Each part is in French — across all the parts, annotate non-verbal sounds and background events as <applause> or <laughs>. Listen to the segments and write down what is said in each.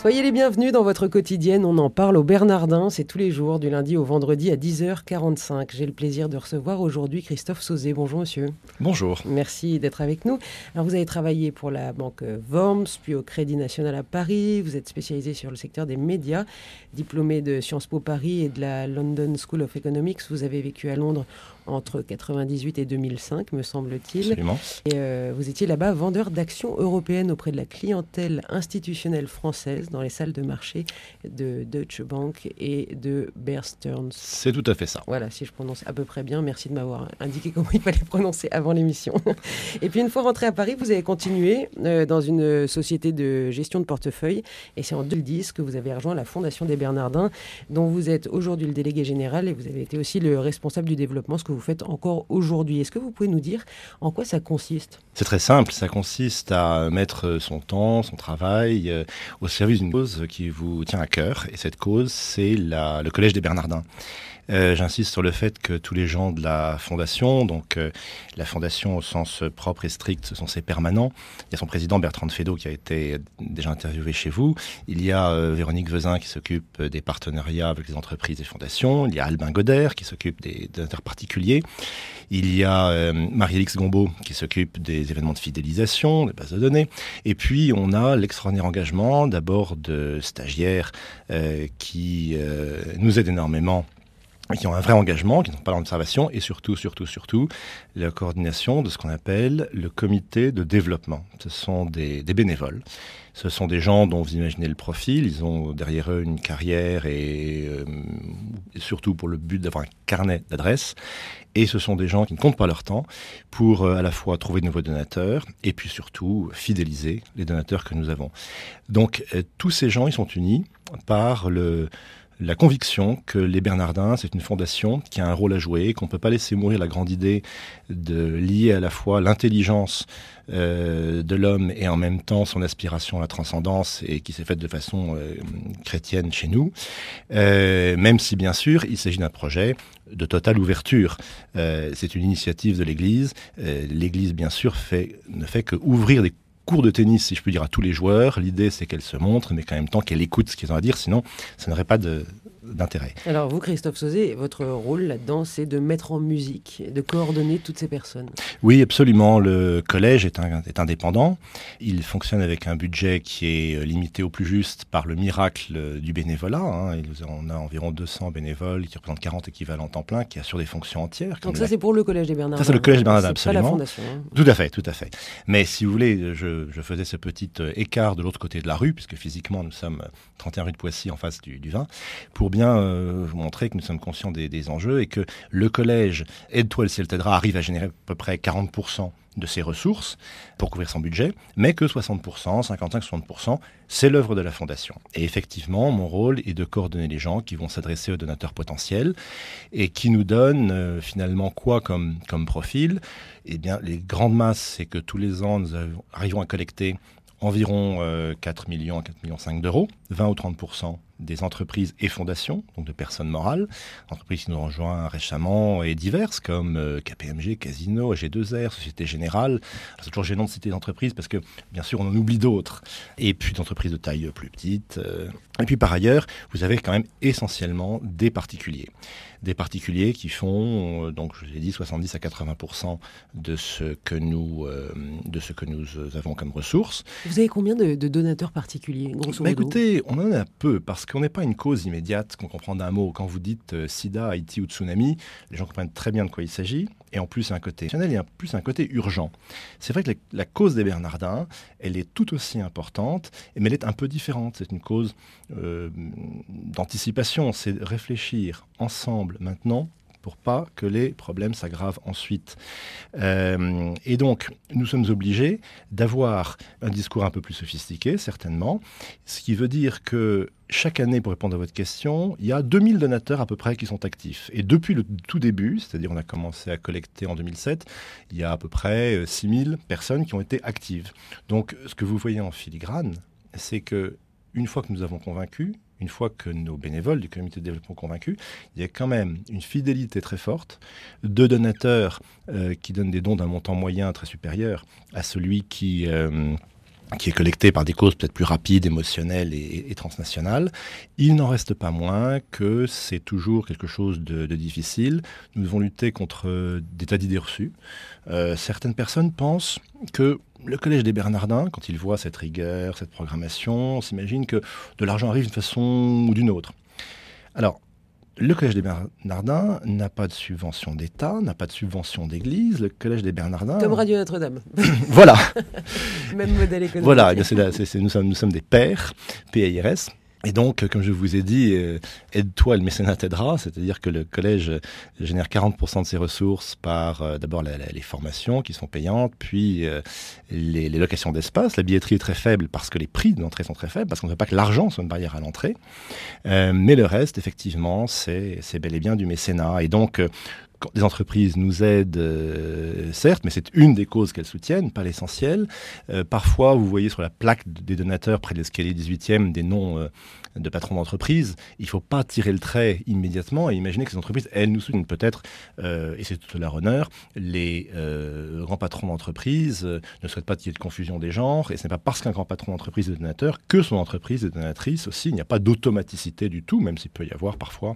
Soyez les bienvenus dans votre quotidienne. On en parle au Bernardin. C'est tous les jours, du lundi au vendredi à 10h45. J'ai le plaisir de recevoir aujourd'hui Christophe Sauzé. Bonjour, monsieur. Bonjour. Merci d'être avec nous. Alors, vous avez travaillé pour la banque Worms, puis au Crédit National à Paris. Vous êtes spécialisé sur le secteur des médias, diplômé de Sciences Po Paris et de la London School of Economics. Vous avez vécu à Londres entre 98 et 2005, me semble-t-il. Et euh, vous étiez là-bas vendeur d'actions européennes auprès de la clientèle institutionnelle française dans les salles de marché de Deutsche Bank et de Bear Stearns. C'est tout à fait ça. Voilà, si je prononce à peu près bien, merci de m'avoir indiqué comment il fallait prononcer avant l'émission. <laughs> et puis une fois rentré à Paris, vous avez continué euh, dans une société de gestion de portefeuille et c'est en 2010 que vous avez rejoint la Fondation des Bernardins dont vous êtes aujourd'hui le délégué général et vous avez été aussi le responsable du développement, ce que vous faites encore aujourd'hui. Est-ce que vous pouvez nous dire en quoi ça consiste? C'est très simple, ça consiste à mettre son temps, son travail euh, au service d'une cause qui vous tient à cœur. Et cette cause, c'est le Collège des Bernardins. Euh, J'insiste sur le fait que tous les gens de la fondation, donc euh, la fondation au sens propre et strict, ce sont ses permanents. Il y a son président Bertrand Fédot qui a été déjà interviewé chez vous. Il y a euh, Véronique Vezin qui s'occupe des partenariats avec les entreprises et fondations. Il y a Albin Goder qui s'occupe des, des particuliers. Il y a Marie-Alix Gombeau qui s'occupe des événements de fidélisation, des bases de données. Et puis on a l'extraordinaire engagement d'abord de stagiaires qui nous aident énormément qui ont un vrai engagement, qui n'ont pas l'observation, et surtout, surtout, surtout, la coordination de ce qu'on appelle le comité de développement. Ce sont des, des, bénévoles. Ce sont des gens dont vous imaginez le profil. Ils ont derrière eux une carrière et, euh, surtout pour le but d'avoir un carnet d'adresses. Et ce sont des gens qui ne comptent pas leur temps pour euh, à la fois trouver de nouveaux donateurs et puis surtout fidéliser les donateurs que nous avons. Donc euh, tous ces gens, ils sont unis par le la conviction que les Bernardins, c'est une fondation qui a un rôle à jouer, qu'on ne peut pas laisser mourir la grande idée de lier à la fois l'intelligence euh, de l'homme et en même temps son aspiration à la transcendance et qui s'est faite de façon euh, chrétienne chez nous, euh, même si bien sûr il s'agit d'un projet de totale ouverture. C'est une initiative de l'Église. L'Église bien sûr ne fait que ouvrir des cours de tennis, si je peux dire, à tous les joueurs. L'idée, c'est qu'elle se montre, mais qu'en même temps qu'elle écoute ce qu'ils ont à dire, sinon, ça n'aurait pas de, d'intérêt. Alors vous, Christophe Sauzé, votre rôle là-dedans, c'est de mettre en musique, de coordonner toutes ces personnes. Oui, absolument. Le collège est, un, est indépendant. Il fonctionne avec un budget qui est limité au plus juste par le miracle du bénévolat. Hein. On a environ 200 bénévoles qui représentent 40 équivalents temps plein, qui assurent des fonctions entières. Donc ça, la... c'est pour le collège des Bernardins. Ça, c'est le collège des Bernardins, absolument. Pas la fondation. Hein. Tout à fait, tout à fait. Mais si vous voulez, je, je faisais ce petit écart de l'autre côté de la rue, puisque physiquement, nous sommes 31 rue de Poissy en face du, du vin, pour bien euh, vous montrer que nous sommes conscients des, enjeux et que le collège Aide-toi le arrive à générer à peu près 40% de ses ressources pour couvrir son budget, mais que 60%, 55-60%, c'est l'œuvre de la fondation. Et effectivement, mon rôle est de coordonner les gens qui vont s'adresser aux donateurs potentiels et qui nous donnent euh, finalement quoi comme, profil? Eh bien, les grandes masses, c'est que tous les ans, nous arrivons à collecter environ euh, 4 millions, 4 millions 5 d'euros, 20 ou 30 des entreprises et fondations, donc de personnes morales, entreprises qui nous ont rejoint récemment et diverses comme euh, KPMG, Casino, G2R, Société Générale. C'est toujours gênant de citer des entreprises parce que bien sûr on en oublie d'autres. Et puis d'entreprises de taille plus petite. Euh. Et puis par ailleurs, vous avez quand même essentiellement des particuliers. Des particuliers qui font, euh, donc je l'ai dit, 70 à 80 de ce que nous, euh, de ce que nous avons comme ressources. Vous avez combien de, de donateurs particuliers, grosso bah, modo? Écoutez, on en a peu parce qu'on n'est pas une cause immédiate qu'on comprend d'un mot. Quand vous dites euh, SIDA, Haïti ou tsunami, les gens comprennent très bien de quoi il s'agit. Et en plus, un côté il y a plus un côté urgent. C'est vrai que la, cause des Bernardins, elle est tout aussi importante, mais elle est un peu différente. C'est une cause euh, d'anticipation, c'est réfléchir ensemble maintenant pas que les problèmes s'aggravent ensuite. Euh, et donc, nous sommes obligés d'avoir un discours un peu plus sophistiqué, certainement, ce qui veut dire que chaque année, pour répondre à votre question, il y a 2000 donateurs à peu près qui sont actifs. Et depuis le tout début, c'est-à-dire on a commencé à collecter en 2007, il y a à peu près 6000 personnes qui ont été actives. Donc, ce que vous voyez en filigrane, c'est que une fois que nous avons convaincu, une fois que nos bénévoles du comité de développement convaincus, il y a quand même une fidélité très forte de donateurs euh, qui donnent des dons d'un montant moyen très supérieur à celui qui... Euh, qui est collecté par des causes peut-être plus rapides, émotionnelles et, transnationales, il n'en reste pas moins que c'est toujours quelque chose de, difficile. Nous devons lutter contre des tas d'idées reçues. Euh, certaines personnes pensent que le Collège des Bernardins, quand il voit cette rigueur, cette programmation, s'imagine que de l'argent arrive d'une façon ou d'une autre. Alors, le Collège des Bernardins n'a pas de subvention d'État, n'a pas de subvention d'Église. Le Collège des Bernardins. Comme Radio Notre-Dame. <laughs> voilà. <laughs> Même modèle économique. Voilà, nous, sommes, nous sommes des pères, PAIRS. Et donc, comme je vous ai dit, euh, aide-toi, le mécénat t'aidera, c'est-à-dire que le collège génère 40% de ses ressources par euh, d'abord les formations qui sont payantes, puis euh, les, locations d'espace. La billetterie est très faible parce que les prix d'entrée sont très faibles, parce qu'on ne veut pas que l'argent soit une barrière à l'entrée. mais le reste, effectivement, c'est bel et bien du mécénat. Et donc, les entreprises nous aident, euh, certes, mais c'est une des causes qu'elles soutiennent, pas l'essentiel. Euh, parfois, vous voyez sur la plaque des donateurs près de l'escalier 18e des noms euh, de patrons d'entreprise. Il ne faut pas tirer le trait immédiatement et imaginer que ces entreprises, elles nous soutiennent peut-être, et c'est tout leur honneur, les grands patrons d'entreprise ne souhaitent pas qu'il y ait de confusion des genres et ce n'est pas parce qu'un grand patron d'entreprise est donateur que son entreprise est donatrice aussi. Il n'y a pas d'automaticité du tout, même s'il peut y avoir parfois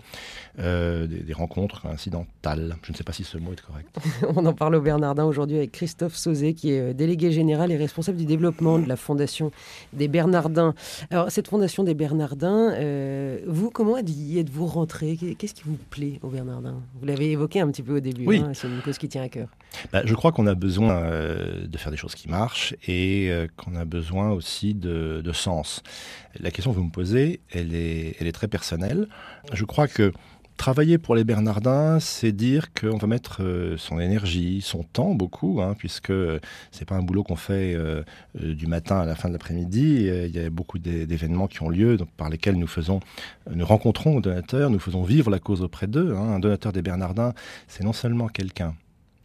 des, des rencontres incidentales. Je ne sais pas si ce mot est correct. <laughs> On en parle au Bernardin aujourd'hui avec Christophe Sauzet, qui est euh, délégué général et responsable du développement de la Fondation des Bernardins. Alors, cette Fondation des Bernardins, euh, vous, comment y êtes-vous rentré? Qu'est-ce qui vous plaît au Bernardin? Vous l'avez évoqué un petit peu au début, oui. Hein, c'est une cause qui tient à cœur. Bah, je crois qu'on a besoin euh, de faire des choses qui marchent et qu'on a besoin aussi de, de, sens. La question que vous me posez, elle est, elle est très personnelle. Je crois que Travailler pour les Bernardins, c'est dire qu'on va mettre euh, son énergie, son temps beaucoup, hein, puisque euh, c'est pas un boulot qu'on fait euh, du matin à la fin de l'après-midi. Il y a beaucoup d'événements qui ont lieu, par lesquels nous nous rencontrons les donateurs, nous faisons vivre la cause auprès d'eux. Hein. Un donateur des Bernardins, c'est non seulement quelqu'un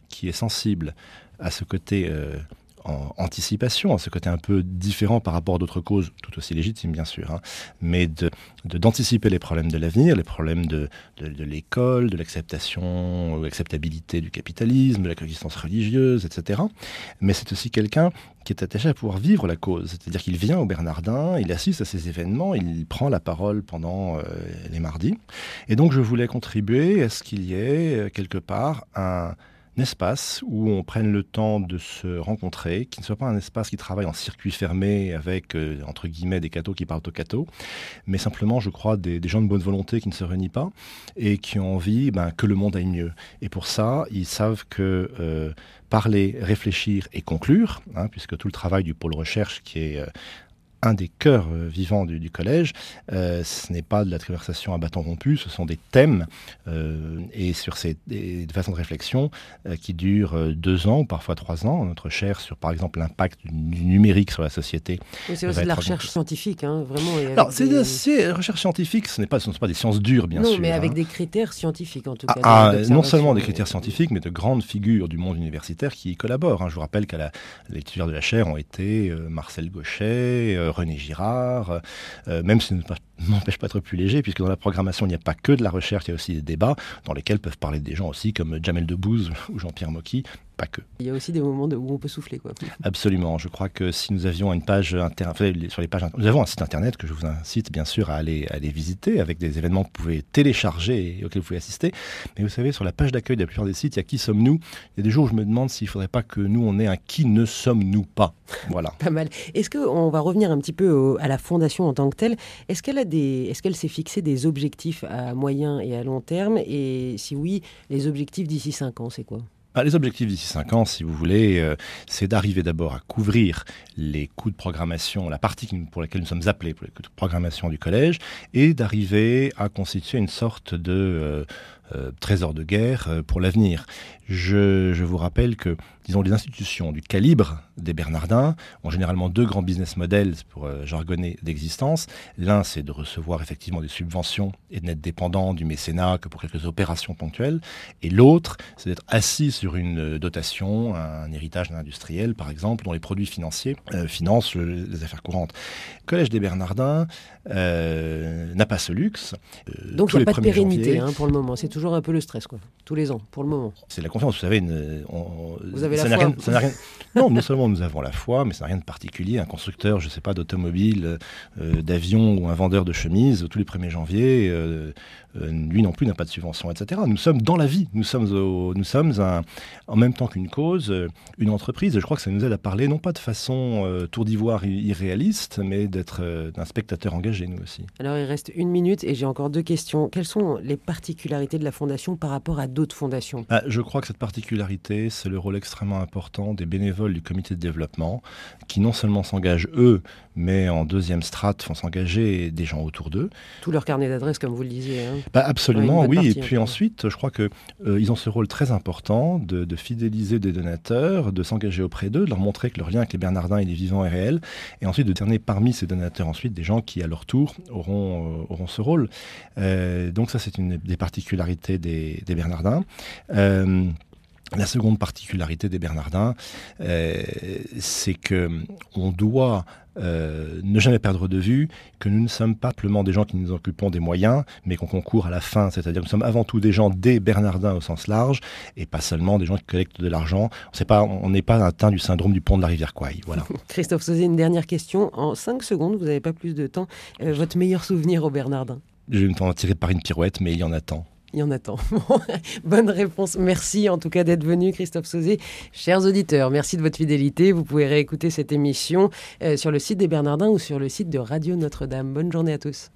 qui est sensible à ce côté en anticipation, à ce côté un peu différent par rapport à d'autres causes, tout aussi légitimes bien sûr, hein, mais de, d'anticiper les problèmes de l'avenir, les problèmes de, de, l'école, de l'acceptation, l'acceptabilité du capitalisme, de la coexistence religieuse, etc. Mais c'est aussi quelqu'un qui est attaché à pouvoir vivre la cause, c'est-à-dire qu'il vient au Bernardin, il assiste à ces événements, il prend la parole pendant euh, les mardis, et donc je voulais contribuer à ce qu'il y ait euh, quelque part un espace où on prenne le temps de se rencontrer, qui ne soit pas un espace qui travaille en circuit fermé avec, euh, entre guillemets, des cathos qui parlent au cateau, mais simplement, je crois, des, gens de bonne volonté qui ne se réunissent pas et qui ont envie ben, que le monde aille mieux. Et pour ça, ils savent que euh, parler, réfléchir et conclure, hein, puisque tout le travail du pôle recherche qui est euh, un des cœurs euh, vivants du, collège. Euh, ce n'est pas de la conversation à bâton rompu, ce sont des thèmes euh, et sur ces des, façons de réflexion qui durent deux ans ou parfois trois ans. Notre chaire sur, par exemple, l'impact du, numérique sur la société. c'est aussi de la recherche scientifique, hein, vraiment. Alors, c'est des... recherche scientifique, ce, n'est pas, ce ne sont pas des sciences dures, bien sûr. Non, mais avec hein. des critères scientifiques, en tout ah, cas. Ah, non seulement des critères scientifiques, mais de grandes figures du monde universitaire qui y collaborent. Hein. Je vous rappelle qu'à les titulaires de la chaire ont été Marcel Gauchet, René Girard, euh, même si ça n'empêche pas d'être plus léger, puisque dans la programmation, il n'y a pas que de la recherche, il y a aussi des débats dans lesquels peuvent parler des gens aussi comme Jamel Debbouze <laughs> ou Jean-Pierre Mocky, pas que. Il y a aussi des moments où on peut souffler. Quoi. Absolument. Je crois que si nous avions une page internet, sur les pages, nous avons un site internet que je vous incite bien sûr à aller, aller visiter avec des événements que vous pouvez télécharger et auxquels vous pouvez assister. Mais vous savez, sur la page d'accueil de la plupart des sites, il y a qui sommes-nous Il y a des jours où je me demande s'il ne faudrait pas que nous, on ait un qui ne sommes-nous pas. Voilà. pas mal. Est-ce qu'on va revenir un petit peu à la fondation en tant que telle? Est-ce qu'elle a est-ce qu'elle s'est fixé des objectifs à moyen et à long terme? Et si oui, les objectifs d'ici 5 ans, c'est quoi? Bah, les objectifs d'ici 5 ans, si vous voulez, euh, c'est d'arriver d'abord à couvrir les coûts de programmation, la partie pour laquelle nous sommes appelés pour les coûts de programmation du collège, et d'arriver à constituer une sorte de, euh, trésor de guerre pour l'avenir. Je, je, vous rappelle que, disons, les institutions du calibre des Bernardins ont généralement deux grands business models, pour euh, jargonner, d'existence. L'un, c'est de recevoir effectivement des subventions et de n'être dépendant du mécénat que pour quelques opérations ponctuelles. Et l'autre, c'est d'être assis sur une dotation, un héritage industriel, par exemple, dont les produits financiers euh, financent les affaires courantes. Le Collège des Bernardins euh, n'a pas ce luxe. Euh, Donc il n'y a pas de pérennité hein, pour le moment. C'est toujours un peu le stress, quoi. Tous les ans, pour le moment. C'est la confiance. Vous savez, vous avez la foi. Rien, non, non seulement nous avons la foi, mais ça n'a rien de particulier. Un constructeur, je ne sais pas, d'automobile, euh, d'avion ou un vendeur de chemises, tous les 1er janvier, lui non plus n'a pas de subvention, etc. Nous sommes dans la vie. Nous sommes, nous sommes un, en même temps qu'une cause, une entreprise. Et je crois que ça nous aide à parler, non pas de façon tour d'ivoire irréaliste, mais d'être d'un spectateur engagé nous aussi. Alors il reste une minute et j'ai encore deux questions. Quelles sont les particularités de la fondation par rapport à d'autres fondations ah, Je crois que cette particularité, c'est le rôle extrêmement important des bénévoles du comité de développement, qui non seulement s'engagent eux, mais en deuxième strate font s'engager des gens autour d'eux. Tout leur carnet d'adresse, comme vous le disiez. Hein. Bah, absolument, oui. et puis ensuite, je crois que euh, ont ce rôle très important de, fidéliser des donateurs, de s'engager auprès d'eux, de leur montrer que leur lien avec les Bernardins est vivant et réel, et ensuite de cerner parmi ces donateurs ensuite des gens qui à leur tour auront, euh, auront ce rôle. Euh, donc ça, c'est une des particularités des, des Bernardins. La seconde particularité des Bernardins, euh, c'est que on doit euh, ne jamais perdre de vue que nous ne sommes pas simplement des gens qui nous occupons des moyens, mais qu'on concourt à la fin. C'est-à-dire que nous sommes avant tout des gens des Bernardins au sens large, et pas seulement des gens qui collectent de l'argent. On n'est pas atteint du syndrome du pont de la rivière Kouai. Voilà. <laughs> Christophe Sauzé, une dernière question. En 5 secondes, vous n'avez pas plus de temps. Euh, votre meilleur souvenir au Bernardin? Je vais me en tirer par une pirouette, mais il y en a tant. Il y en a tant. <laughs> Bonne réponse. Merci en tout cas d'être venu, Christophe Sauzé. Chers auditeurs, merci de votre fidélité. Vous pouvez réécouter cette émission euh, sur le site des Bernardins ou sur le site de Radio Notre-Dame. Bonne journée à tous.